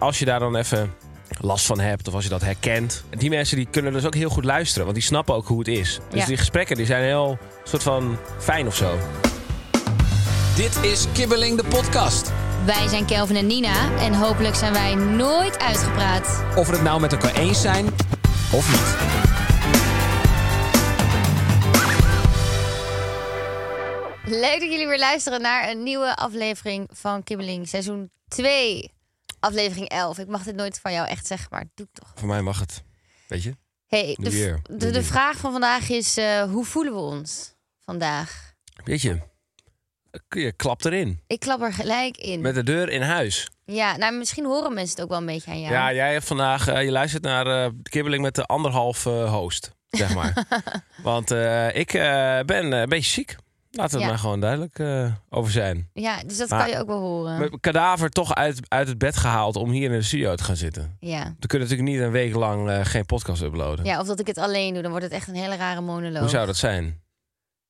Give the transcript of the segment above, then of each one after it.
Als je daar dan even last van hebt of als je dat herkent. Die mensen die kunnen dus ook heel goed luisteren, want die snappen ook hoe het is. Dus Ja. die gesprekken die zijn heel soort van fijn of zo. Dit is Kibbeling de podcast. Wij zijn Kelvin en Nina en hopelijk zijn wij nooit uitgepraat. Of we het nou met elkaar eens zijn of niet. Leuk dat jullie weer luisteren naar een nieuwe aflevering van Kibbeling, seizoen 2, aflevering 11. Ik mag dit nooit van jou echt zeggen, maar doe ik toch. Voor mij mag het. Weet je? Hey, de, weer. de, de vraag van vandaag is, eh, hoe voelen we ons vandaag? Weet je? Je klapt erin. Ik klap er gelijk in. Met de deur in huis. Ja, nou misschien horen mensen het ook wel een beetje aan jou. Ja, jij hebt vandaag, eh, je luistert naar eh Kibbeling met de anderhalf host, zeg maar. Want ik ben een beetje ziek. Laten we het Ja. maar gewoon duidelijk eh, over zijn. Ja, dus dat Maar- kan je ook wel horen. Mijn kadaver toch uit, uit het bed gehaald om hier in de studio te gaan zitten. Ja. We kunnen natuurlijk niet een week lang eh, geen podcast uploaden. ja, of dat ik het alleen doe, dan wordt het echt een hele rare monoloog. Hoe zou dat zijn?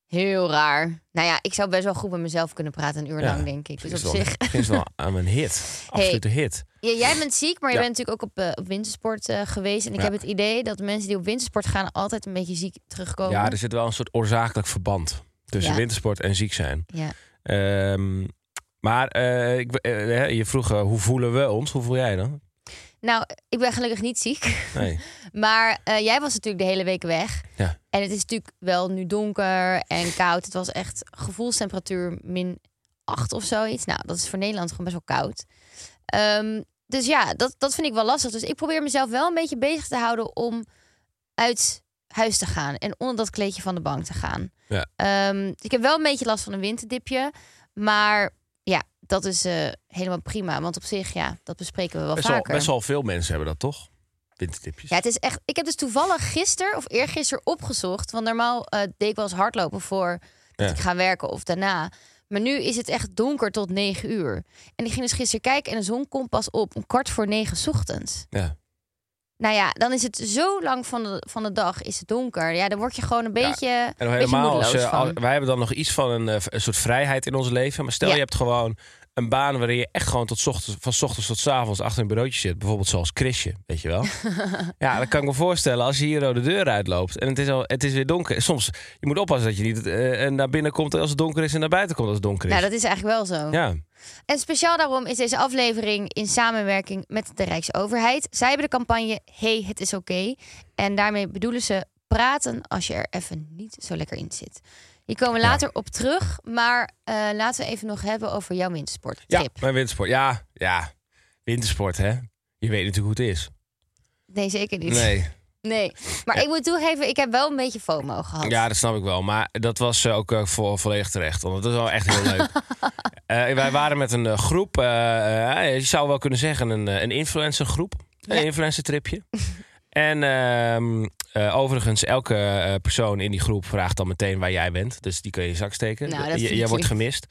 Heel raar. Nou ja, ik zou best wel goed met mezelf kunnen praten, een uur Ja, lang, denk ik. Dus Is op wel, zich. is wel aan mijn hit. Absolute hit. Ja, jij bent ziek, maar je Ja. bent natuurlijk ook op, eh, op wintersport geweest. En ik heb het idee dat mensen die op wintersport gaan altijd een beetje ziek terugkomen. Ja, er zit wel een soort oorzakelijk verband tussen Ja. wintersport en ziek zijn. Ja. Ehm, maar eh, ik, eh, je vroeg eh, hoe voelen we ons? Hoe voel jij dan? Nou, ik ben gelukkig niet ziek. Nee. Maar jij was natuurlijk de hele week weg. Ja. En het is natuurlijk wel nu donker en koud. Het was echt gevoelstemperatuur min 8 of zoiets. Nou, dat is voor Nederland gewoon best wel koud. Ehm, dus ja, dat, dat vind ik wel lastig. Dus ik probeer mezelf wel een beetje bezig te houden om uit huis te gaan. En onder dat kleedje van de bank te gaan. Ja. Ehm, ik heb wel een beetje last van een winterdipje. Maar ja, dat is eh, helemaal prima. Want op zich, ja, dat bespreken we wel Best vaker. best wel veel mensen hebben dat toch? Wintertipjes. Ja, het is echt. Ik heb dus toevallig gisteren of eergisteren opgezocht. Want normaal eh, deed ik wel eens hardlopen voor dat Ja. ik ga werken of daarna. Maar nu is het echt donker tot negen uur. En ik ging dus gisteren kijken en de zon komt pas op om kwart voor negen 's ochtends. Ja. Nou ja, dan is het zo lang van de, van de dag is het donker. Ja, dan word je gewoon een beetje, En beetje helemaal, als, je- al- wij hebben dan nog iets van een, eh, een soort vrijheid in ons leven. Maar stel Ja. je hebt gewoon een baan waarin je echt gewoon tot ochtends, van 's ochtends tot 's avonds achter een bureautje zit. Bijvoorbeeld zoals Chrisje, weet je wel. ja, dan kan ik me voorstellen als je hier de deur uitloopt en het is, al, het is weer donker. Soms, je moet oppassen dat je niet eh, naar binnen komt als het donker is en naar buiten komt als het donker is. Nou, dat is eigenlijk wel zo. Ja, En speciaal daarom is deze aflevering in samenwerking met de Rijksoverheid. Zij hebben de campagne Hey, het is oké. En daarmee bedoelen ze praten als je er even niet zo lekker in zit. Hier komen later op terug. Maar eh, laten we even nog hebben over jouw wintersport. ja mijn wintersport. Ja, ja, wintersport hè. Je weet natuurlijk hoe het is. Nee, zeker niet. Nee. Nee. Maar ik moet toegeven, ik heb wel een beetje FOMO gehad. Ja, dat snap ik wel. Maar dat was eh, ook eh, vo- volledig terecht. Want dat is wel echt heel leuk. Wij waren met een groep. je zou wel kunnen zeggen een, een influencergroep. Een Ja. influencer-tripje. En eh, overigens, elke eh, persoon in die groep vraagt dan meteen waar jij bent. Dus die kun je zak steken. Nou, jij wordt gemist.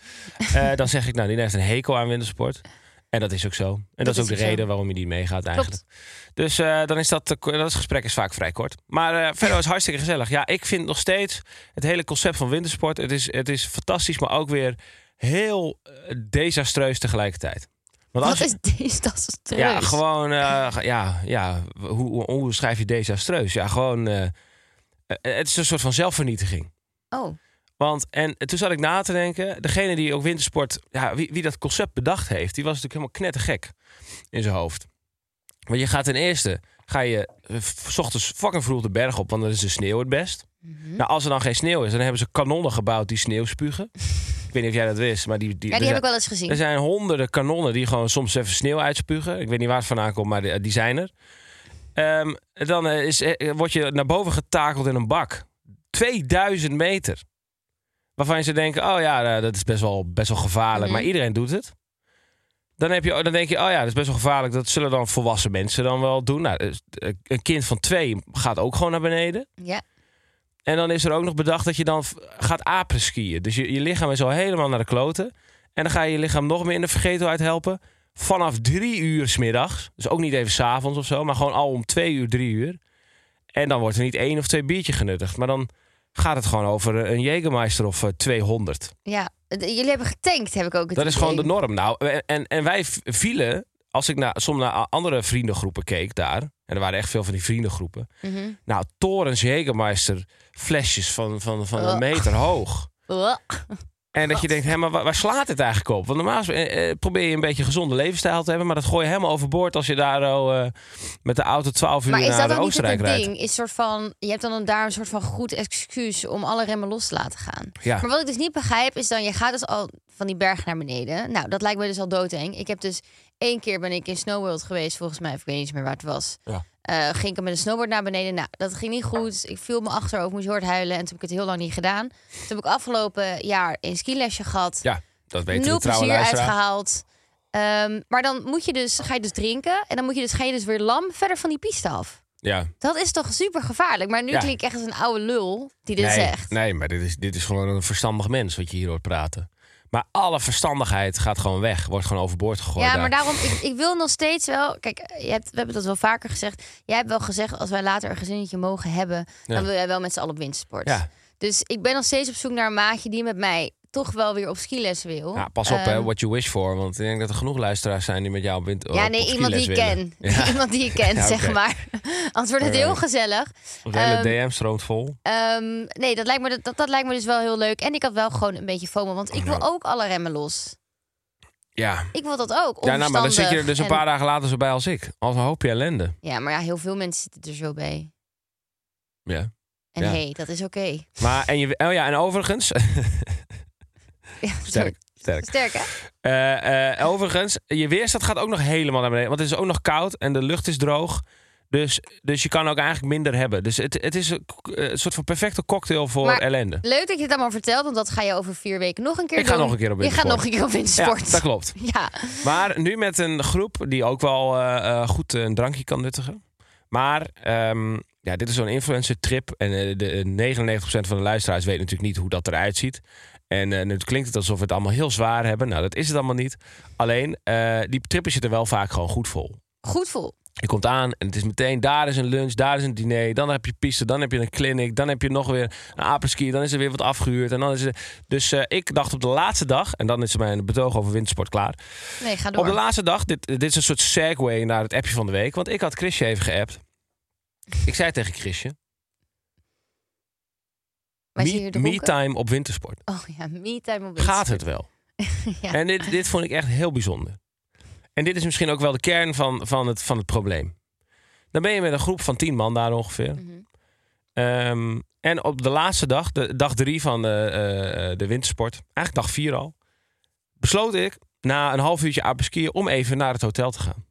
Eh, dan zeg ik, nou, die heeft een hekel aan wintersport. En dat is ook zo. En dat, is ook de zo. reden waarom je niet meegaat eigenlijk. Dus dan is dat, dat gesprek is vaak vrij kort. Maar verder het hartstikke gezellig. Ja, ik vind nog steeds het hele concept van wintersport. Het is, het is fantastisch, maar ook weer heel desastreus tegelijkertijd. Want Wat je- is terug. ja, gewoon, eh, ja, ja hoe, hoe, hoe schrijf je desastreus? Ja, gewoon, eh, eh, het is een soort van zelfvernietiging. Oh, Want, en toen zat ik na te denken, degene die ook wintersport, ja, wie, wie dat concept bedacht heeft, die was natuurlijk helemaal knettergek in zijn hoofd. Want je gaat ten eerste, ga je s ochtends fucking vroeg de berg op, want dan is de sneeuw het best. Mhm. Nou, als er dan geen sneeuw is, dan hebben ze kanonnen gebouwd die sneeuw spugen. ik weet niet of jij dat wist, maar die, die, ja, er die heb zijn- ik wel eens gezien. er zijn honderden kanonnen die gewoon soms even sneeuw uitspugen. Ik weet niet waar het vandaan komt, maar die, die zijn er. Ehm, dan eh, is, eh, word je naar boven getakeld in een bak. 2000 meter. waarvan ze denken, oh ja, eh, dat is best wel, best wel gevaarlijk, Mhm. maar iedereen doet het. Dan, heb je, dan denk je, oh ja, dat is best wel gevaarlijk. Dat zullen dan volwassen mensen dan wel doen. Nou, eh, een kind van twee gaat ook gewoon naar beneden. Ja. En dan is er ook nog bedacht dat je dan gaat apres-skiën. Dus je, je lichaam is al helemaal naar de kloten. En dan ga je je lichaam nog meer in de vergetelheid helpen. Vanaf drie uur smiddags. Dus ook niet even s'avonds of zo. Maar gewoon al om twee uur, drie uur. En dan wordt er niet één of twee biertje genuttigd. Maar dan gaat het gewoon over een Jägermeister of eh, 200. Ja, het- jullie hebben getankt, heb ik ook het Dat is gewoon de norm. Nou, en- en, wij vielen, als ik naar, soms naar andere vriendengroepen keek daar. En er waren echt veel van die vriendengroepen. Mhm. Nou, torens Jägermeister flesjes van, van, van een Oh. meter hoog. Ugh. En dat je denkt, hé, maar waar, slaat het eigenlijk op? Want normaal eh, eh, probeer je een beetje een gezonde levensstijl te hebben. Maar dat gooi je helemaal overboord als je daar al, eh, met de auto 12 uur Maar is naar dat niet Oostenrijk het rijdt. ding? Is soort van, je hebt dan een- daar een soort van goed excuus om alle remmen los te laten gaan. Ja. Maar wat ik dus niet begrijp is dan, je gaat dus al van die berg naar beneden. Nou, dat lijkt me dus al doodeng. Ik heb dus één keer ben ik in Snowworld geweest, volgens mij, of ik weet niet meer waar het was. Ja. Eh, ging ik met een snowboard naar beneden. Nou, dat ging niet goed. Ik viel me achterover, moest hard huilen. En toen heb ik het heel lang niet gedaan. Toen heb ik afgelopen jaar een skilesje gehad. Ja, dat weten nul de trouwe plezier uitgehaald. Ehm, maar dan moet je dus, ga je dus drinken. En dan moet je dus, ga je dus weer lam verder van die piste af. Ja. Dat is toch super gevaarlijk. Maar nu Ja. klink ik echt als een oude lul die dit nee, zegt. Nee, maar dit is, dit is gewoon een verstandig mens wat je hier hoort praten. Maar alle verstandigheid gaat gewoon weg. Wordt gewoon overboord gegooid. Ja, daar. maar daarom, ik, ik wil nog steeds wel. Kijk, je hebt, we hebben dat wel vaker gezegd. Jij hebt wel gezegd, als wij later een gezinnetje mogen hebben, Ja. dan wil jij wel met z'n allen op wintersport. Ja. Dus ik ben nog steeds op zoek naar een maatje die met mij toch wel weer op skiles wil. Ja, pas op, hè, Ehm, what you wish for. Want ik denk dat er genoeg luisteraars zijn die met jou op wind- Ja, nee, iemand die ik ken. Ja. Iemand die ik ken, Ja, zeg oké. maar. Anders wordt het heel gezellig. De hele Ehm, DM stroomt vol. Ehm, nee, dat lijkt, me, dat, dat lijkt me dus wel heel leuk. En ik had wel gewoon een beetje FOMO, want ik wil Ja. ook alle remmen los. Ja. Ik wil dat ook. ja, nou, maar dan zit je er dus een En- paar dagen later zo bij als ik. Als een hoopje ellende. Ja, maar ja, heel veel mensen zitten er zo bij. Ja. En Ja. hey, dat is oké. Maar, en, je, oh ja, en overigens... Ja, sterk, sterk. Sterk, hè? Eh, eh, overigens, je weerstand gaat ook nog helemaal naar beneden. Want het is ook nog koud en de lucht is droog. Dus, dus je kan ook eigenlijk minder hebben. Dus het, het is een, een soort van perfecte cocktail voor Maar- ellende. Leuk dat je het allemaal vertelt, want dat ga je over vier weken nog een keer Ik doen. ga nog een keer op Je gaat wintersport. nog een keer op Ja, wintersport. dat klopt. Ja, Maar nu met een groep die ook wel eh, eh, goed een drankje kan nuttigen. Maar ehm, ja, dit is zo'n influencer trip. En eh, de 99% van de luisteraars weet natuurlijk niet hoe dat eruit ziet. En eh, nu klinkt het alsof we het allemaal heel zwaar hebben. Nou, dat is het allemaal niet. Alleen, eh, die trippen zitten wel vaak gewoon goed vol. goed vol. Je komt aan en het is meteen, daar is een lunch, daar is een diner. Dan heb je piste, dan heb je een clinic, dan heb je nog weer een aperski. Dan is er weer wat afgehuurd. En dan is er... Dus eh, ik dacht op de laatste dag, en dan is mijn betoog over wintersport klaar. Nee, ga Op door. de laatste dag, dit, dit is een soort segue naar het appje van de week. Want ik had Chrisje even geappt. Ik zei tegen Chrisje, Wij me, zien hier me dronken. time op wintersport. Oh ja, me time op Gaat wintersport. het wel? Ja. En dit, dit vond ik echt heel bijzonder. En dit is misschien ook wel de kern van, van, het, van het probleem. Dan ben je met een groep van tien man daar ongeveer. Mhm. Ehm, en op de laatste dag, de, dag drie van de, eh, eh, de wintersport, eigenlijk dag vier al, besloot ik na een half uurtje apeskiën om even naar het hotel te gaan.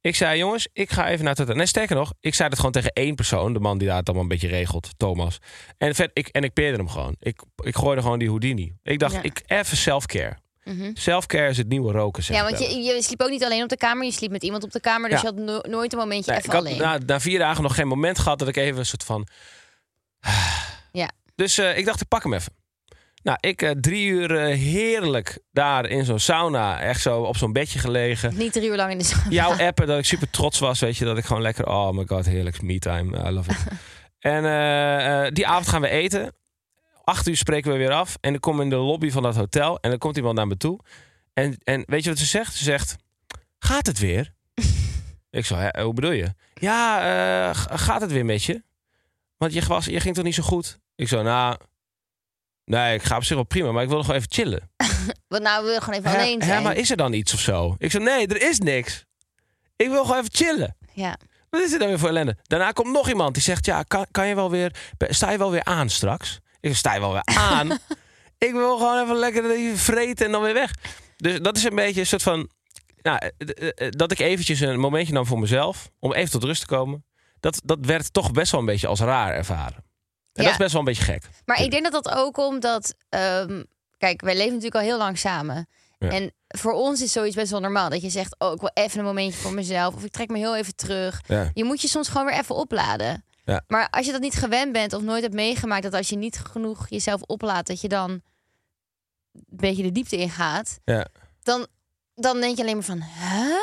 Ik zei, jongens, ik ga even naar hotel. Nee, sterker nog, ik zei het gewoon tegen één persoon, de man die daar het allemaal een beetje regelt, Thomas. En, vet, ik, en ik peerde hem gewoon. Ik, ik gooide gewoon die Houdini. Ik dacht, Ja. ik even self-care. Mhm. Self-care is het nieuwe roken, Ja, want je, je sliep ook niet alleen op de kamer, je sliep met iemand op de kamer. Dus Ja. je had no- nooit een momentje Nee, even ik had alleen. na, na vier dagen nog geen moment gehad dat ik even een soort van... Ja. Dus eh, ik dacht, ik pak hem even. Nou, ik eh, drie uur eh, heerlijk daar in zo'n sauna, echt zo op zo'n bedje gelegen. Niet drie uur lang in de sauna. Jouw appen dat ik super trots was, weet je, dat ik gewoon lekker, oh my god, heerlijk, me time, I love it. en eh, die avond gaan we eten. Acht uur spreken we weer af en ik kom in de lobby van dat hotel en dan komt iemand naar me toe. En, en weet je wat ze zegt? Ze zegt, gaat het weer? ik zo, hè, hoe bedoel je? Ja, gaat het weer met je? Want je, was, je ging toch niet zo goed? Ik zo, nou, nee, ik ga op zich wel prima, maar ik wil wel even chillen. Want nou wil je gewoon even Hè, alleen hè, zijn. maar is er dan iets of zo? Ik zei, nee, er is niks. Ik wil gewoon even chillen. Ja. Wat is dit dan weer voor ellende? Daarna komt nog iemand die zegt, ja, kan, kan je wel weer, sta je wel weer aan straks? Ik zeg, sta je wel weer aan? ik wil gewoon even lekker even vreten en dan weer weg. Dus dat is een beetje een soort van, nou, eh, eh, eh, dat ik eventjes een momentje nam voor mezelf, om even tot rust te komen. Dat, dat werd toch best wel een beetje als raar ervaren. En Ja. dat is best wel een beetje gek. Maar ik denk dat dat ook omdat... ehm, kijk, wij leven natuurlijk al heel lang samen. Ja. En voor ons is zoiets best wel normaal. Dat je zegt, oh, ik wil even een momentje voor mezelf. Of ik trek me heel even terug. Ja. Je moet je soms gewoon weer even opladen. Ja. Maar als je dat niet gewend bent of nooit hebt meegemaakt... dat als je niet genoeg jezelf oplaadt... dat je dan een beetje de diepte ingaat... Ja. dan, dan denk je alleen maar van... Huh?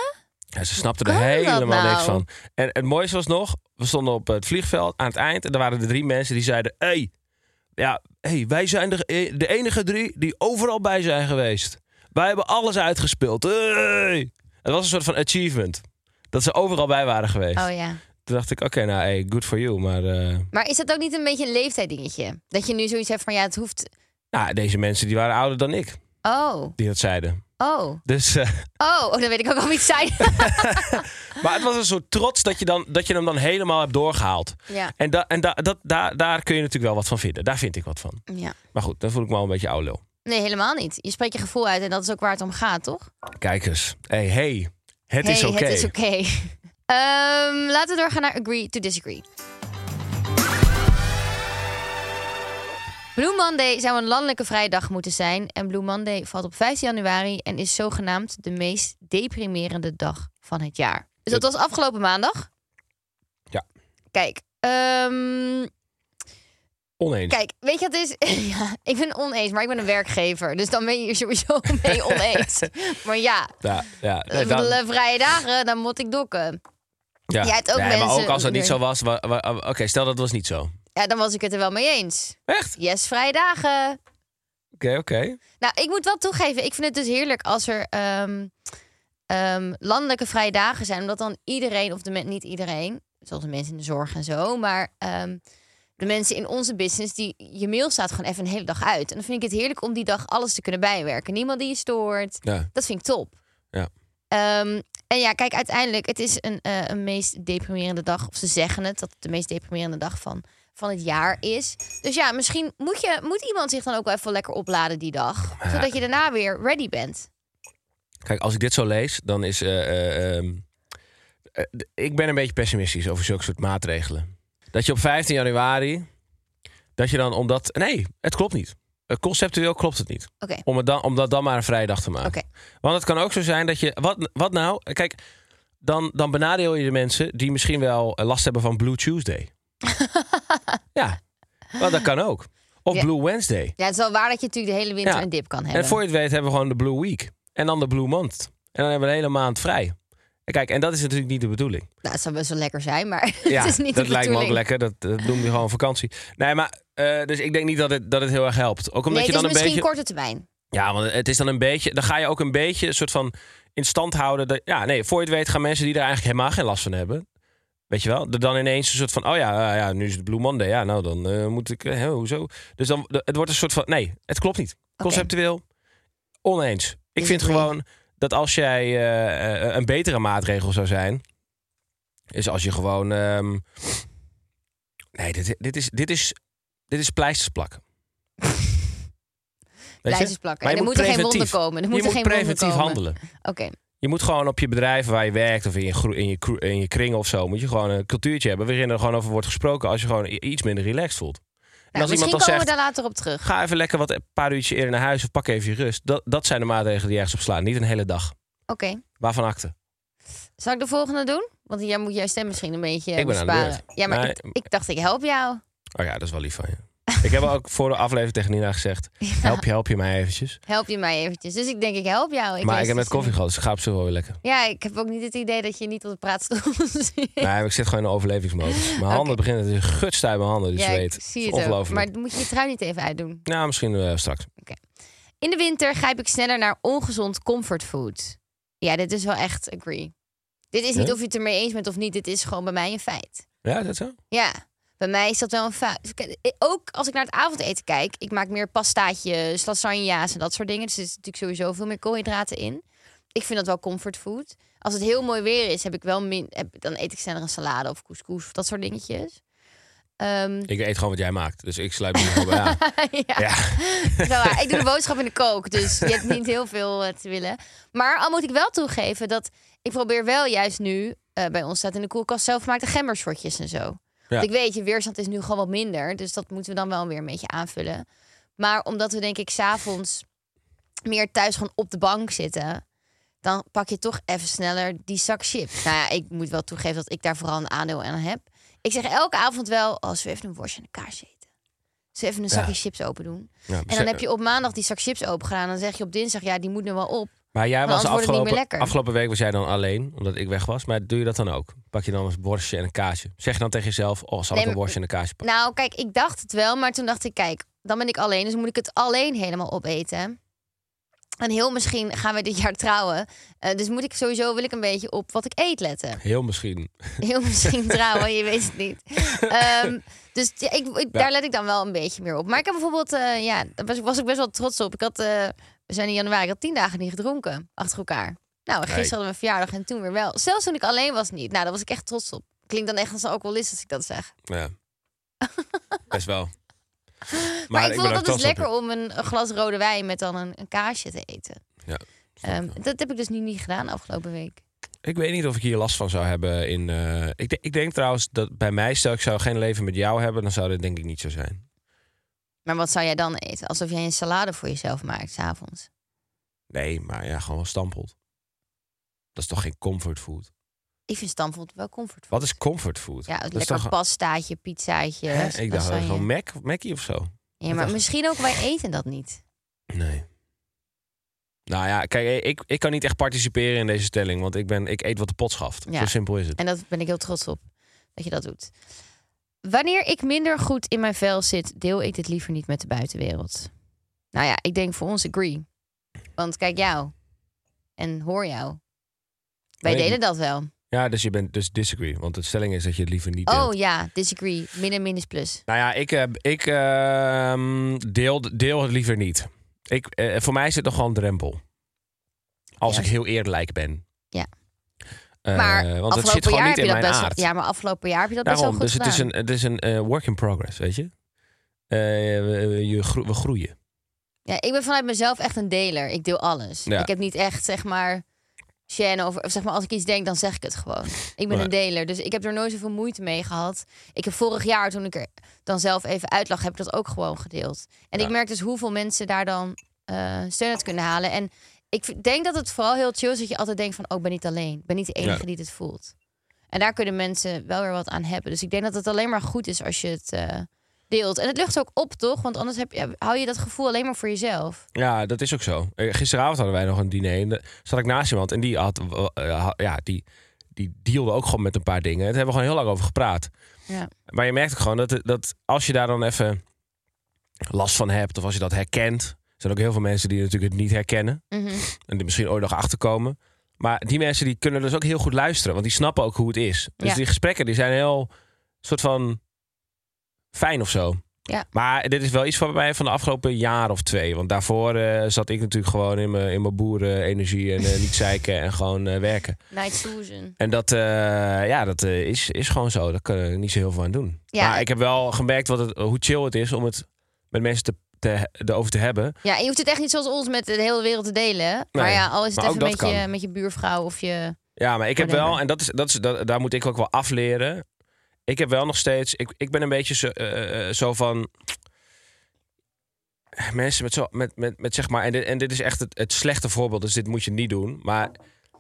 Ja, ze snapten Hoe er helemaal nou? niks van. En het mooiste was nog, we stonden op het vliegveld aan het eind. En er waren er drie mensen die zeiden... hey, ja, hey, wij zijn de, eh, de enige drie die overal bij zijn geweest. Wij hebben alles uitgespeeld. Hey! Het was een soort van achievement. Dat ze overal bij waren geweest. Oh ja. Toen dacht ik, oké, nou, hey, good for you. Maar eh, Maar is dat ook niet een beetje een leeftijddingetje? Dat je nu zoiets hebt van, ja, het hoeft... nou, deze mensen die waren ouder dan ik, Oh, die dat zeiden. Oh, Dus, eh, oh, oh, dan weet ik ook al het zijn. maar het was een soort trots dat je, dan, dat je hem dan helemaal hebt doorgehaald. ja, En, da, en da, dat, daar, daar kun je natuurlijk wel wat van vinden. Daar vind ik wat van. ja. Maar goed, dan voel ik me al een beetje oude lul. Nee, helemaal niet. Je spreekt je gevoel uit en dat is ook waar het om gaat, toch? Kijk eens. Hey, hey. Het hey, is oké. het is oké. Ehm, laten we doorgaan naar agree to disagree. Blue Monday zou een landelijke vrije dag moeten zijn. En Blue Monday valt op 15 januari en is zogenaamd de meest deprimerende dag van het jaar. Dus dat was afgelopen maandag. Ja. Kijk, ehm, Oneens. Kijk, weet je wat het is? ja, ik ben oneens, maar ik ben een werkgever. Dus dan ben je hier sowieso mee oneens. maar ja, Ja, ja. Nee, voor dan- de vrije dagen, dan moet ik dokken. ja. jij hebt ook nee, maar mensen- ook als dat niet zo was. wa- wa- Oké, stel dat het was niet zo. Ja, dan was ik het er wel mee eens. Echt? Yes, vrije dagen. Oké, oké. Nou, ik moet wel toegeven, ik vind het dus heerlijk als er ehm, ehm, landelijke vrije dagen zijn. Omdat dan iedereen, of de men, niet iedereen, zoals de mensen in de zorg en zo, maar ehm, de mensen in onze business, die je mail staat gewoon even een hele dag uit. En dan vind ik het heerlijk om die dag alles te kunnen bijwerken. Niemand die je stoort. Ja. Dat vind ik top. Ja. En ja, kijk, uiteindelijk, het is een, eh, een meest deprimerende dag. Of ze zeggen het, dat het de meest deprimerende dag van, van het jaar is. Dus ja, misschien moet, je, moet iemand zich dan ook wel even lekker opladen die dag. Zodat je daarna weer ready bent. Kijk, als ik dit zo lees, dan is. eh, eh, ehm, eh, ik ben een beetje pessimistisch over zulke soort maatregelen. Dat je op 15 januari. Dat je dan omdat. Nee, het klopt niet. Conceptueel klopt het niet. Oké, Om, het dan, om dat dan maar een vrije dag te maken. Want het kan ook zo zijn dat je. Wat, wat nou? Kijk, dan, dan benadeel je de mensen die misschien wel last hebben van Blue Tuesday. ja, dat kan ook. Of Ja. Blue Wednesday. Ja, het is wel waar dat je natuurlijk de hele winter Ja. een dip kan hebben. En voor je het weet hebben we gewoon de Blue Week. En dan de Blue Month. En dan hebben we een hele maand vrij. En kijk, en dat is natuurlijk niet de bedoeling. Nou, het zou best wel lekker zijn, maar Ja, het is niet dat de lijkt me ook lekker. Dat, dat noem je gewoon vakantie. Nee, maar eh, dus ik denk niet dat het, dat het heel erg helpt. Ook omdat Nee, je dan een misschien beetje. korte termijn. Ja, want het is dan een beetje. Dan ga je ook een beetje een soort van in stand houden. Dat, ja, nee, voor je het weet gaan mensen die er eigenlijk helemaal geen last van hebben. Weet je wel? Dan ineens een soort van. Oh ja, ja nu is het Blue Monday. Ja, nou dan eh, moet ik. eh, hè, hoezo? Dus dan. Het wordt een soort van. Nee, het klopt niet. Conceptueel. Oneens. Ik vind gewoon dat als jij eh, een betere maatregel zou zijn. Is als je gewoon. ehm, nee, dit, dit, is, dit, is, dit is pleisters plakken. Je? Lijstjes plakken. Maar En je er moet moeten geen wonden komen. Je moet geen preventief handelen. Oké. Je moet gewoon op je bedrijf waar je werkt of in je, in je, in je kring of zo, moet je gewoon een cultuurtje hebben waarin er gewoon over wordt gesproken als je gewoon iets minder relaxed voelt. En als iemand dan komen zegt, we daar later op terug. ga even lekker wat een paar uurtjes eerder naar huis of pak even je rust. Dat, dat zijn de maatregelen die ergens op slaan, niet een hele dag. Oké. Waarvan akte? Zal ik de volgende doen? Want jij moet jouw stem misschien een beetje Ik ben aan de besparen. beurt. Ja, maar Nee. ik, ik dacht, ik help jou. Oh ja, dat is wel lief van je. Ik heb ook voor de aflevering tegen Nina gezegd, help je, help je mij eventjes. Help je mij eventjes. Dus ik denk, ik help jou. maar lees ik heb net koffie gehad, dus ik ga op zich wel weer lekker. Ja, ik heb ook niet het idee dat je niet op de praatstoel zit. Nee, maar ik zit gewoon in de overlevingsmodus. Mijn handen beginnen te gutsen uit mijn handen, die ja, zweet. ik zie het. Maar moet je je trui niet even uitdoen. Nou, misschien eh, straks. In de winter grijp ik sneller naar ongezond comfortfood. Ja, dit is wel echt agree. Dit is niet of je het ermee eens bent of niet. Dit is gewoon bij mij een feit. Ja, is dat zo? Ja, bij mij is dat wel een feit. Kijk, Ook als ik naar het avondeten kijk. Ik maak meer pastaatjes, lasagna's en dat soort dingen. Dus er zit natuurlijk sowieso veel meer koolhydraten in. Ik vind dat wel comfortfood. Als het heel mooi weer is, heb ik wel min, heb, dan eet ik sneller een salade of couscous of dat soort dingetjes. Ehm, Ik eet gewoon wat jij maakt, dus ik sluit me niet op. Ja. ja. waar. Ik doe de boodschap in de kook, dus je hebt niet heel veel eh, te willen. Maar al moet ik wel toegeven dat ik probeer wel juist nu... eh, bij ons staat in de koelkast zelfgemaakte gembershortjes en zo. Want ik weet, je weerstand is nu gewoon wat minder. Dus dat moeten we dan wel weer een beetje aanvullen. Maar omdat we denk ik s'avonds meer thuis gewoon op de bank zitten... dan pak je toch even sneller die zak chips. Nou ja, ik moet wel toegeven dat ik daar vooral een aandeel aan heb. Ik zeg elke avond wel, als we even een worstje en een kaas eten. Dus even een zakje Ja. chips open doen. Ja, En dan heb je op maandag die zak chips open gedaan. Dan zeg je op dinsdag, ja, die moet nu wel op. Maar jij was afgelopen, afgelopen week was jij dan alleen, omdat ik weg was. Maar doe je dat dan ook? Pak je dan een worstje en een kaasje? Zeg je dan tegen jezelf, oh, zal Nee, ik een worstje en een kaasje pakken? Nou, kijk, ik dacht het wel, maar toen dacht ik, kijk, dan ben ik alleen, dus moet ik het alleen helemaal opeten. En heel misschien gaan we dit jaar trouwen. Eh, dus moet ik sowieso, wil ik een beetje op wat ik eet letten. Heel misschien. Heel misschien trouwen, je weet het niet. Ehm, dus ja, ik, ik- daar let ik dan wel een beetje meer op. Maar ik heb bijvoorbeeld, eh, ja, daar was, was ik best wel trots op. Ik had, eh, we zijn in januari, had tien dagen niet gedronken achter elkaar. Nou, gisteren Kijk. hadden we een verjaardag en toen weer wel. Zelfs toen ik alleen was niet. Nou, daar was ik echt trots op. Klinkt dan echt als een alcoholist als ik dat zeg. Ja. Best wel. Maar, ik vond je. lekker om een, glas rode wijn met dan een, een kaasje te eten. Ja. Ehm, dat heb ik dus nu niet gedaan afgelopen week. Ik weet niet of ik hier last van zou hebben. In, eh, ik, de- ik denk trouwens dat bij mij, stel ik zou geen leven met jou hebben, dan zou dit denk ik niet zo zijn. Maar wat zou jij dan eten? Alsof jij een salade voor jezelf maakt s'avonds. Nee, maar ja, gewoon stampot. Dat is toch geen comfortfood? Ik vind stamppot wel comfort. Wat is comfortfood? Ja, is lekker toch, pastaatje, pizzaatje. Hè? Ik dacht je- gewoon Mac, Mackie of zo. Ja, maar dacht- misschien ook wij eten dat niet. Nee. Nou ja, kijk, ik, ik kan niet echt participeren in deze stelling, want ik, ben, ik eet wat de pot schaft. Ja. Zo simpel is het. En dat ben ik heel trots op dat je dat doet. Wanneer ik minder goed in mijn vel zit, deel ik dit liever niet met de buitenwereld. Nou ja, ik denk voor ons agree. Want kijk jou en hoor jou. Wij Nee, delen dat wel. Ja, dus je bent dus disagree, want de stelling is dat je het liever niet deelt. Oh ja, disagree. Min en min is plus. Nou ja, ik, eh, ik ehm, deel, deel het liever niet. Ik, eh, voor mij is het nog een drempel. Als Ja. ik heel eerlijk ben. Ja. Eh, Maar want het afgelopen zit gewoon jaar niet heb in je dat mijn best aard. wel. Ja, maar afgelopen jaar heb je dat Daarom, best dus wel het goed is, gedaan. een, het is een eh, work in progress, weet je. Eh, we, je gro- we groeien. Ja, ik ben vanuit mezelf echt een deler. Ik deel alles. Ja. Ik heb niet echt, zeg maar, Shannon over, of zeg maar, als ik iets denk, dan zeg ik het gewoon. Ik ben een deler, dus ik heb er nooit zoveel moeite mee gehad. Ik heb vorig jaar, toen ik er dan zelf even uitlag, heb ik dat ook gewoon gedeeld. En Ja. ik merk dus hoeveel mensen daar dan steun uit kunnen halen. En ik denk dat het vooral heel chill is dat je altijd denkt van, oh, ik ben niet alleen. Ik ben niet de enige Ja. die dit voelt. En daar kunnen mensen wel weer wat aan hebben. Dus ik denk dat het alleen maar goed is als je het eh, deelt. En het lucht ook op, toch? Want anders heb je, hou je dat gevoel alleen maar voor jezelf. Ja, dat is ook zo. Eh, Gisteravond hadden wij nog een diner. En daar zat ik naast iemand. En die had, eh, ha- ja, die, die dealde ook gewoon met een paar dingen. Daar hebben we gewoon heel lang over gepraat. Ja. Maar je merkt ook gewoon dat, dat als je daar dan even last van hebt, of als je dat herkent, er zijn ook heel veel mensen die natuurlijk het niet herkennen Mhm. en er misschien ooit nog achterkomen. Maar die mensen die kunnen dus ook heel goed luisteren, want die snappen ook hoe het is. Dus Ja. die gesprekken die zijn heel soort van fijn of zo. Ja. Maar dit is wel iets van mij van de afgelopen jaar of twee. Want daarvoor eh, zat ik natuurlijk gewoon in mijn, in mijn boerenenergie en eh, niet zeiken en gewoon eh, werken. Night Susan. En dat, ja, dat is, is gewoon zo. Daar kan ik niet zo heel veel aan doen. Ja. Maar ik heb wel gemerkt wat het, hoe chill het is om het met mensen te, te, erover te hebben. Ja, en je hoeft het echt niet zoals ons met de hele wereld te delen. maar ja, al is het even met je, met je buurvrouw of je... Ja, maar ik heb wel, en dat is, dat is, dat, daar moet ik ook wel afleren. Ik heb wel nog steeds, ik, ik ben een beetje zo, eh, eh, zo van. Mensen met zo, met, met, met zeg maar, en dit, en dit is echt het, het slechte voorbeeld, dus dit moet je niet doen. Maar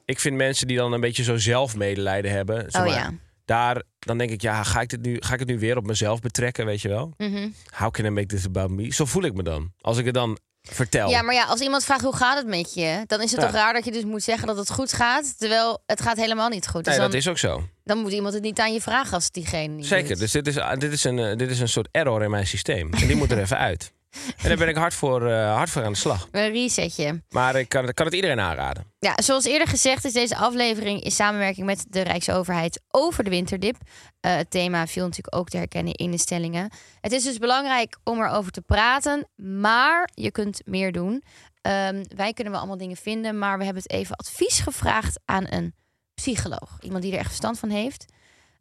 ik vind mensen die dan een beetje zo zelfmedelijden hebben. zeg Oh ja. Daar, dan denk ik, ja, ga ik, dit nu, ga ik het nu weer op mezelf betrekken, weet je wel? Mhm. How can I make this about me? Zo voel ik me dan. Als ik het dan vertel. Ja, maar ja, als iemand vraagt hoe gaat het met je... dan is het Ja. toch raar dat je dus moet zeggen dat het goed gaat... terwijl het gaat helemaal niet goed. Dus nee, dan, dat is ook zo. dan moet iemand het niet aan je vragen als diegene niet Zeker, doet. dus dit is, dit, is een, eh, dit is een soort error in mijn systeem. En die moet er even uit. En daar ben ik hard voor, eh, hard voor aan de slag. Een resetje. Maar ik kan, kan het iedereen aanraden. Ja, zoals eerder gezegd is deze aflevering in samenwerking met de Rijksoverheid over de winterdip. Eh, het thema viel natuurlijk ook te herkennen in de stellingen. Het is dus belangrijk om erover te praten, maar je kunt meer doen. Ehm, wij kunnen wel allemaal dingen vinden, maar we hebben het even advies gevraagd aan een psycholoog. Iemand die er echt verstand van heeft.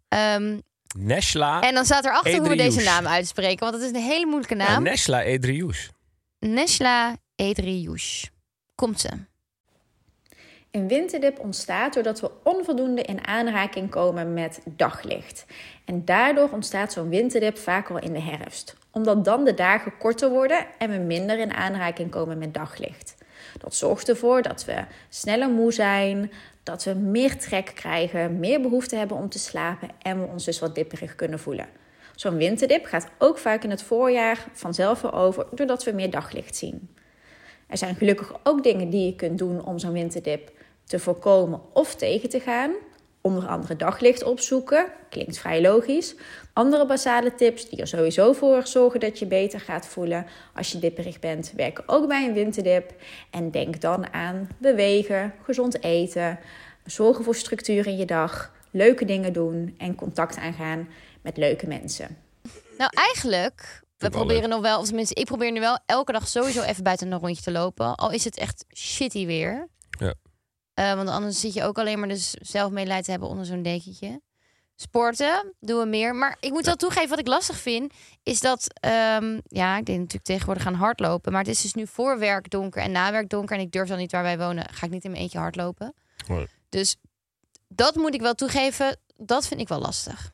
Ehm, Neshla, en dan staat erachter hoe we Edrius. deze naam uitspreken, want het is een hele moeilijke ja, naam. Neshla Edrius. Neshla Edriouche. Komt ze. Een winterdip ontstaat doordat we onvoldoende in aanraking komen met daglicht. En daardoor ontstaat zo'n winterdip vaak al in de herfst, omdat dan de dagen korter worden en we minder in aanraking komen met daglicht. Dat zorgt ervoor dat we sneller moe zijn, dat we meer trek krijgen, meer behoefte hebben om te slapen en we ons dus wat dipperig kunnen voelen. Zo'n winterdip gaat ook vaak in het voorjaar vanzelf over doordat we meer daglicht zien. Er zijn gelukkig ook dingen die je kunt doen om zo'n winterdip te voorkomen of tegen te gaan. Onder andere daglicht opzoeken, klinkt vrij logisch. Andere basale tips die er sowieso voor zorgen dat je beter gaat voelen als je dipperig bent, werken ook bij een winterdip. En denk dan aan bewegen, gezond eten, zorgen voor structuur in je dag, leuke dingen doen en contact aangaan met leuke mensen. Nou, eigenlijk, we proberen nog wel, of tenminste, ik probeer nu wel elke dag sowieso even buiten een rondje te lopen. Al is het echt shitty weer. Ja. Eh, want anders zit je ook alleen maar dus zelf medelijden te hebben onder zo'n dekentje. Sporten doen we meer. Maar ik moet wel toegeven, wat ik lastig vind, is dat... ehm, ja, ik denk natuurlijk tegenwoordig gaan hardlopen. Maar het is dus nu voor werk donker en na werk donker. En ik durf dan niet waar wij wonen, ga ik niet in mijn eentje hardlopen. Nee. Dus dat moet ik wel toegeven, dat vind ik wel lastig.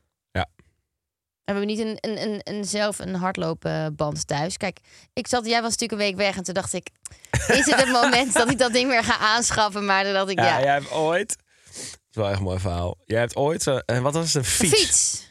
Ja. En we hebben niet een, een, een, een zelf een hardloopband thuis. Kijk, ik zat, jij was natuurlijk een week weg en toen dacht ik, is het het moment dat ik dat ding weer ga aanschaffen? Maar dacht ik, Ja, ja, jij hebt ooit... Het is wel echt een mooi verhaal. Jij hebt ooit... zo- eh, wat was het? Een een fiets. fiets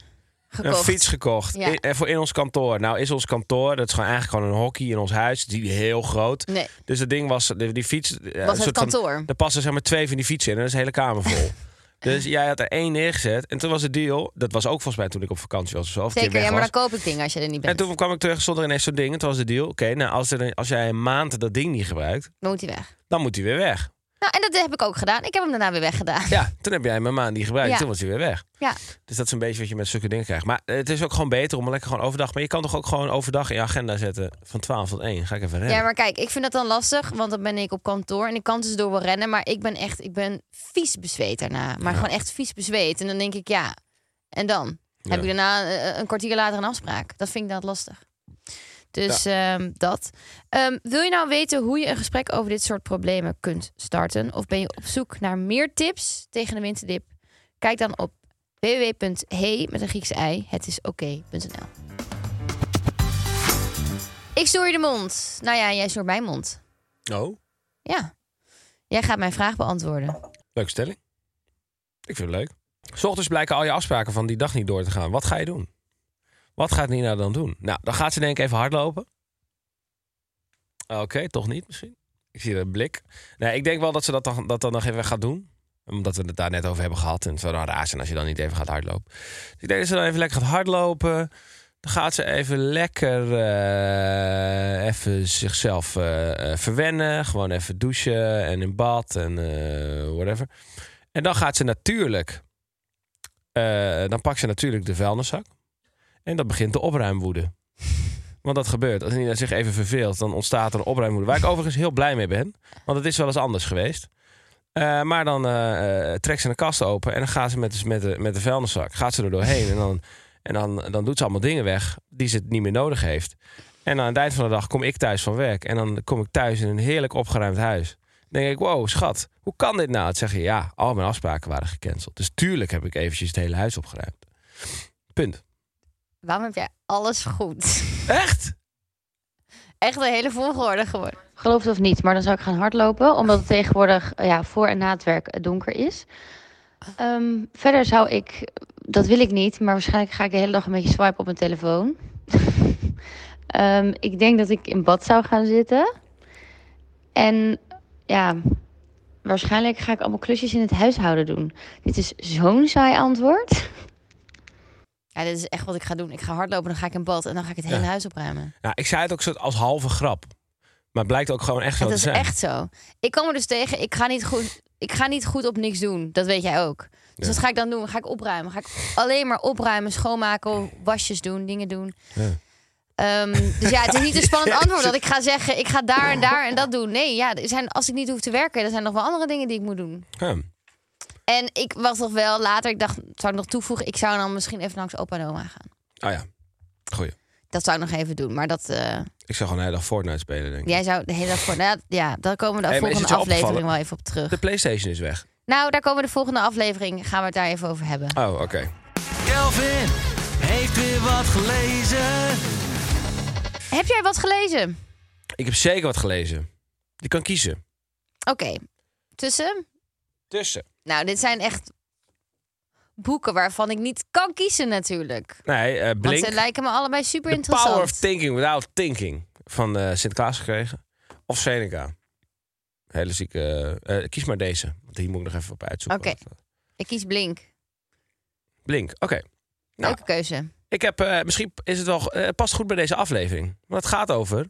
gekocht. Een fiets gekocht. Ja. In, en voor in ons kantoor. Nou is ons kantoor, dat is gewoon eigenlijk gewoon een hockey in ons huis. Die heel groot. Nee, Dus dat ding was, die, die fiets... een was het soort van- kantoor. Er passen zeg maar twee van die fietsen in en dat is een hele kamer vol. dus jij had er één neergezet. En toen was het deal, dat was ook volgens mij toen ik op vakantie was of zo. Zeker, ja, maar was. dan koop ik dingen als je er niet En bent. toen kwam ik terug, stond er ineens zo'n ding. En toen was de deal, oké, nou als, er, als jij een maand dat ding niet gebruikt, Dan moet hij weg. dan moet hij weer weg. Nou, en dat heb ik ook gedaan. Ik heb hem daarna weer weggedaan. Ja, toen heb jij een maand niet gebruikt, Ja. toen was hij weer weg. Ja. Dus dat is een beetje wat je met zulke dingen krijgt. Maar het is ook gewoon beter om lekker gewoon overdag. Maar je kan toch ook gewoon overdag in je agenda zetten van 12 tot 1. Ga ik even rennen. Ja, maar kijk, ik vind dat dan lastig, want dan ben ik op kantoor en ik kan tussendoor wel rennen, maar ik ben echt, ik ben vies bezweet daarna. Maar gewoon echt vies bezweet. En dan denk ik, ja, en dan? Heb ik daarna eh, een kwartier later een afspraak? Dat vind ik dan lastig. Dus ehm, dat. Ehm, wil je nou weten hoe je een gesprek over dit soort problemen kunt starten? Of ben je op zoek naar meer tips tegen de winterdip? Kijk dan op www.hey met een Griekse ei, het is oké.nl. Ik stoor je de mond. Nou ja, jij stoort mijn mond. Oh, Ja. Jij gaat mijn vraag beantwoorden. leuke stelling. Ik vind het leuk. 's ochtends blijken al je afspraken van die dag niet door te gaan. Wat ga je doen? Wat gaat Nina dan doen? Nou, dan gaat ze denk ik even hardlopen. Oké, toch niet misschien. Ik zie een blik. Nee, ik denk wel dat ze dat dan, dat dan nog even gaat doen. Omdat we het daar net over hebben gehad. En het zou dan raar zijn als je dan niet even gaat hardlopen. Dus ik denk dat ze dan even lekker gaat hardlopen. Dan gaat ze even lekker eh, even zichzelf eh, eh, verwennen. Gewoon even douchen en in bad en whatever. En dan gaat ze natuurlijk... dan pakt ze natuurlijk de vuilniszak. En dan begint de opruimwoede. Want dat gebeurt. Als Nina zich even verveelt, dan ontstaat er een opruimwoede. Waar ik overigens heel blij mee ben. Want het is wel eens anders geweest. Eh, maar dan eh, eh, trekt ze een kast open en dan gaat ze met, de- met, de, met de vuilniszak gaat ze er doorheen. En, dan, en dan, dan doet ze allemaal dingen weg die ze niet meer nodig heeft. En aan het eind van de dag kom ik thuis van werk. En dan kom ik thuis in een heerlijk opgeruimd huis. Dan denk ik, wow, schat, hoe kan dit nou? Het zeg je, ja, al mijn afspraken waren gecanceld. Dus tuurlijk heb ik eventjes het hele huis opgeruimd. Punt. Waarom heb jij alles goed? Echt? Echt een hele volgorde geworden. Geloof het of niet, maar dan zou ik gaan hardlopen. Omdat het tegenwoordig eh, ja, voor en na het werk donker is. Ehm, verder zou ik, dat wil ik niet, maar waarschijnlijk ga ik de hele dag een beetje swipen op mijn telefoon. Ehm, ik denk dat ik in bad zou gaan zitten. En ja, waarschijnlijk ga ik allemaal klusjes in het huishouden doen. Dit is zo'n saai antwoord. Ja, dit is echt wat ik ga doen. Ik ga hardlopen, dan ga ik in bad en dan ga ik het hele Ja. huis opruimen. Nou, ik zei het ook soort als halve grap. Maar het blijkt ook gewoon echt zo te is zijn. echt zo. Ik kom er dus tegen, ik ga niet goed, ik ga niet goed op niks doen. Dat weet jij ook. Dus Ja. wat ga ik dan doen? Ga ik opruimen? Ga ik alleen maar opruimen, schoonmaken, wasjes doen, dingen doen? Ja. Ehm, dus ja, het is niet een spannend antwoord dat ik ga zeggen, ik ga daar en daar en dat doen. Nee, ja, er zijn, als ik niet hoef te werken, er zijn nog wel andere dingen die ik moet doen. Ja. En ik was nog wel later, ik dacht, zou ik nog toevoegen, ik zou dan misschien even langs opa en oma gaan. Oh ja, goeie. Dat zou ik nog even doen. Maar dat, eh, Ik zou gewoon de hele dag Fortnite spelen, denk ik. jij zou de hele dag voor... Nou, ja, daar komen we de Hey, maar is volgende je aflevering opgevallen? wel even op terug. De PlayStation is weg. Nou, daar komen we de volgende aflevering. Gaan we het daar even over hebben. Oh, oké. Kelvin heeft weer wat gelezen. Heb jij wat gelezen? Ik heb zeker wat gelezen. Je kan kiezen. Oké. Tussen? Tussen. Nou, dit zijn echt boeken waarvan ik niet kan kiezen natuurlijk. Nee, eh, Want Blink. ze lijken me allebei super The interessant. Power of Thinking Without Thinking. Van eh Sinterklaas gekregen. Of Seneca. Hele zieke... eh, kies maar deze. Want die moet ik nog even op uitzoeken. Oké. Ik kies Blink. Blink, oké. Nou. Leuke keuze. Ik heb, misschien is het wel, past goed bij deze aflevering. Want het gaat over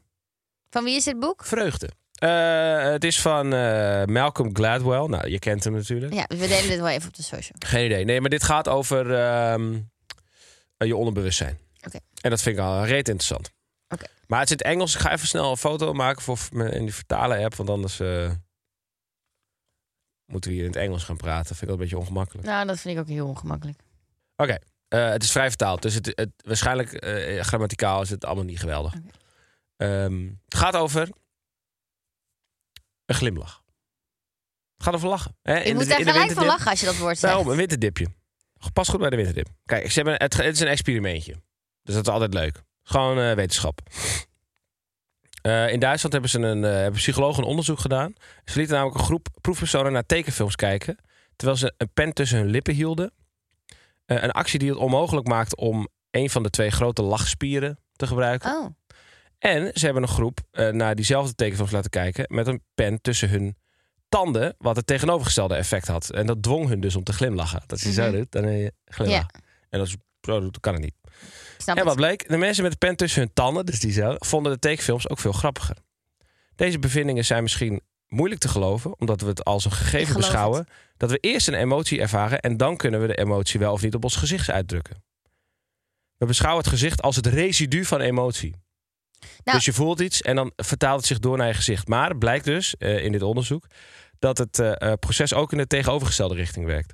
Van wie is dit boek? vreugde. Eh, het is van eh, Malcolm Gladwell. Nou, je kent hem natuurlijk. Ja, we delen dit wel even op de social. Geen idee. Nee, maar dit gaat over ehm, eh, je onderbewustzijn. Oké. En dat vind ik al reet interessant. Oké. Maar het is in het Engels. Ik ga even snel een foto maken voor in die vertalen app. Want anders eh, moeten we hier in het Engels gaan praten. Vind ik wel een beetje ongemakkelijk. Nou, dat vind ik ook heel ongemakkelijk. Oké. het is vrij vertaald. Dus het, het, waarschijnlijk grammaticaal is het allemaal niet geweldig. Ehm, het gaat over een glimlach. Gaat over lachen. Hè? Je In moet de- daar gelijk van lachen als je dat woord zegt. Daarom, een winterdipje. Pas goed bij de winterdip. Kijk, ze hebben, het, het is een experimentje. Dus dat is altijd leuk. Gewoon eh, wetenschap. Eh, in Duitsland hebben ze een eh, hebben psychologen een onderzoek gedaan. Ze lieten namelijk een groep proefpersonen naar tekenfilms kijken. Terwijl ze een pen tussen hun lippen hielden. Een actie die het onmogelijk maakt om een van de twee grote lachspieren te gebruiken. Oh, En ze hebben een groep eh, naar diezelfde tekenfilms laten kijken met een pen tussen hun tanden, wat het tegenovergestelde effect had. En dat dwong hun dus om te glimlachen. Dat je zo Mhm. doet, dan heb je glimlach. En als je zo doet, dan kan het niet. snap En wat het. bleek? De mensen met de pen tussen hun tanden, dus die zo, vonden de tekenfilms ook veel grappiger. Deze bevindingen zijn misschien moeilijk te geloven, omdat we het als een gegeven beschouwen dat we eerst een emotie ervaren en dan kunnen we de emotie wel of niet op ons gezicht uitdrukken. We beschouwen het gezicht als het residu van emotie. Nou- dus je voelt iets en dan vertaalt het zich door naar je gezicht. Maar het blijkt dus eh, in dit onderzoek dat het eh, eh, proces ook in de tegenovergestelde richting werkt.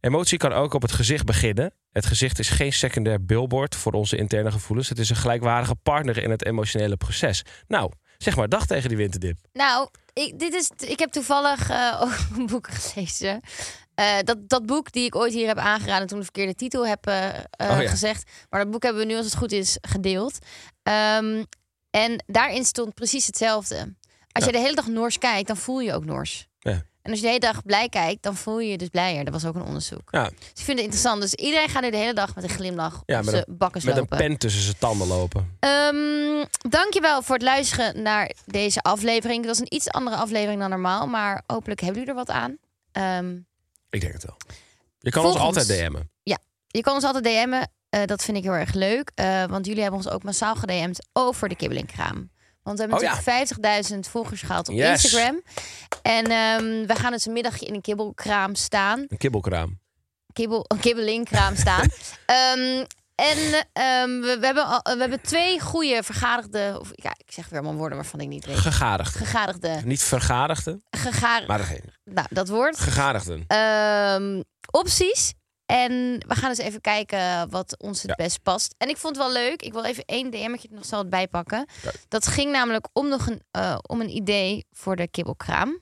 Emotie kan ook op het gezicht beginnen. Het gezicht is geen secundair billboard voor onze interne gevoelens. Het is een gelijkwaardige partner in het emotionele proces. Nou, zeg maar dag tegen die winterdip. Nou, ik, dit is, ik heb toevallig ook een boek gelezen. Dat, dat boek die ik ooit hier heb aangeraden toen de verkeerde titel heb Oh ja. gezegd. Maar dat boek hebben we nu, als het goed is, gedeeld. Ehm, en daarin stond precies hetzelfde. Als Ja. je de hele dag Noors kijkt, dan voel je ook Noors. Ja. En als je de hele dag blij kijkt, dan voel je je dus blijer. Dat was ook een onderzoek. Ja, Dus ik vind het interessant. Dus iedereen gaat nu de hele dag met een glimlach Ja, op met zijn bakkers met een pen tussen zijn tanden lopen. Ehm, dankjewel voor het luisteren naar deze aflevering. Het was een iets andere aflevering dan normaal, maar hopelijk hebben jullie er wat aan. Ehm, Ik denk het wel. Je kan Volgens- ons altijd DM'en. je kan ons altijd DM'en. Eh, dat vind ik heel erg leuk. eh, want jullie hebben ons ook massaal gedM'd over de kibbelingkraam. Want we hebben Oh ja. natuurlijk 50.000 volgers gehaald op Yes. Instagram. En ehm, we gaan dus een middagje in een kibbelkraam staan. Een kibbelkraam. Kibbel, een kibbelingkraam staan. Ehm, en ehm, we, we, hebben al, we hebben twee goede vergadigde... Of, ja, ik zeg weer allemaal woorden waarvan ik niet weet. Gegadigden. Gegadigde. Niet vergadigden, Gegaar, maar degene. nou, dat woord. Gegadigden. Opties. En we gaan eens even kijken wat ons het Ja. best past. En ik vond het wel leuk. Ik wil even één DM'tje nog snel bijpakken. Dat ging namelijk om nog een, eh, om een idee voor de kibbelkraam.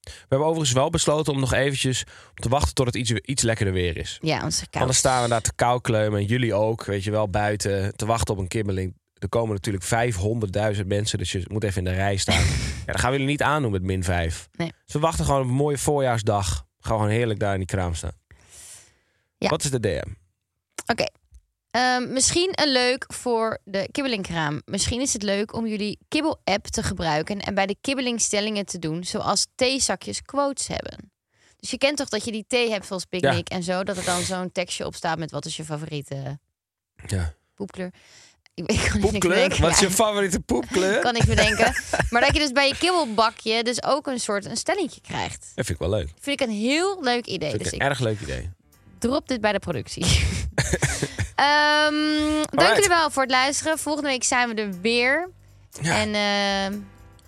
We hebben overigens wel besloten om nog eventjes te wachten tot het iets, iets lekkerder weer is. Ja, het koud. Anders staan we daar te kou kleumen. En jullie ook, weet je wel, buiten te wachten op een kibbeling. Er komen natuurlijk 500.000 mensen, dus je moet even in de rij staan. ja, dan gaan we jullie niet aandoen met min 5. Nee. Dus we wachten gewoon op een mooie voorjaarsdag. Gaan we gewoon heerlijk daar in die kraam staan. Ja. Wat is de DM? Oké. Ehm, misschien een leuk voor de kibbelingkraam. Misschien is het leuk om jullie kibbel-app te gebruiken en bij de kibbelingstellingen te doen, zoals theezakjes quotes hebben. Dus je kent toch dat je die thee hebt zoals picknick en zo, dat er dan zo'n tekstje op staat met wat is je favoriete Ja. poepkleur. Ik, ik kan Poepkleur? bedenken. Wat is Ja, je favoriete poepkleur? kan niks bedenken. maar dat je dus bij je kibbelbakje dus ook een soort een stellingje krijgt. Dat vind ik wel leuk. Vind ik een heel leuk idee. Vind Dus ik ik een erg leuk idee. Drop dit bij de productie. Ehm dank jullie wel voor het luisteren. Volgende week zijn we er weer. Ja. En ehm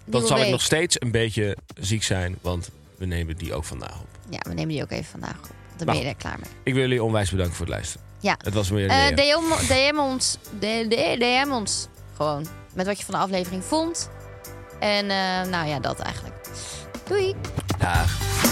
Dan zal ik nog steeds een beetje ziek zijn, want we nemen die ook vandaag op. Ja, we nemen die ook even vandaag op. Dan ben je er klaar mee. Ik wil jullie onwijs bedanken voor het luisteren. Ja. Het was Eh, meer. DM, DM, ons, DM ons gewoon met wat je van de aflevering vond. En eh, nou ja, dat eigenlijk. Doei! Dag.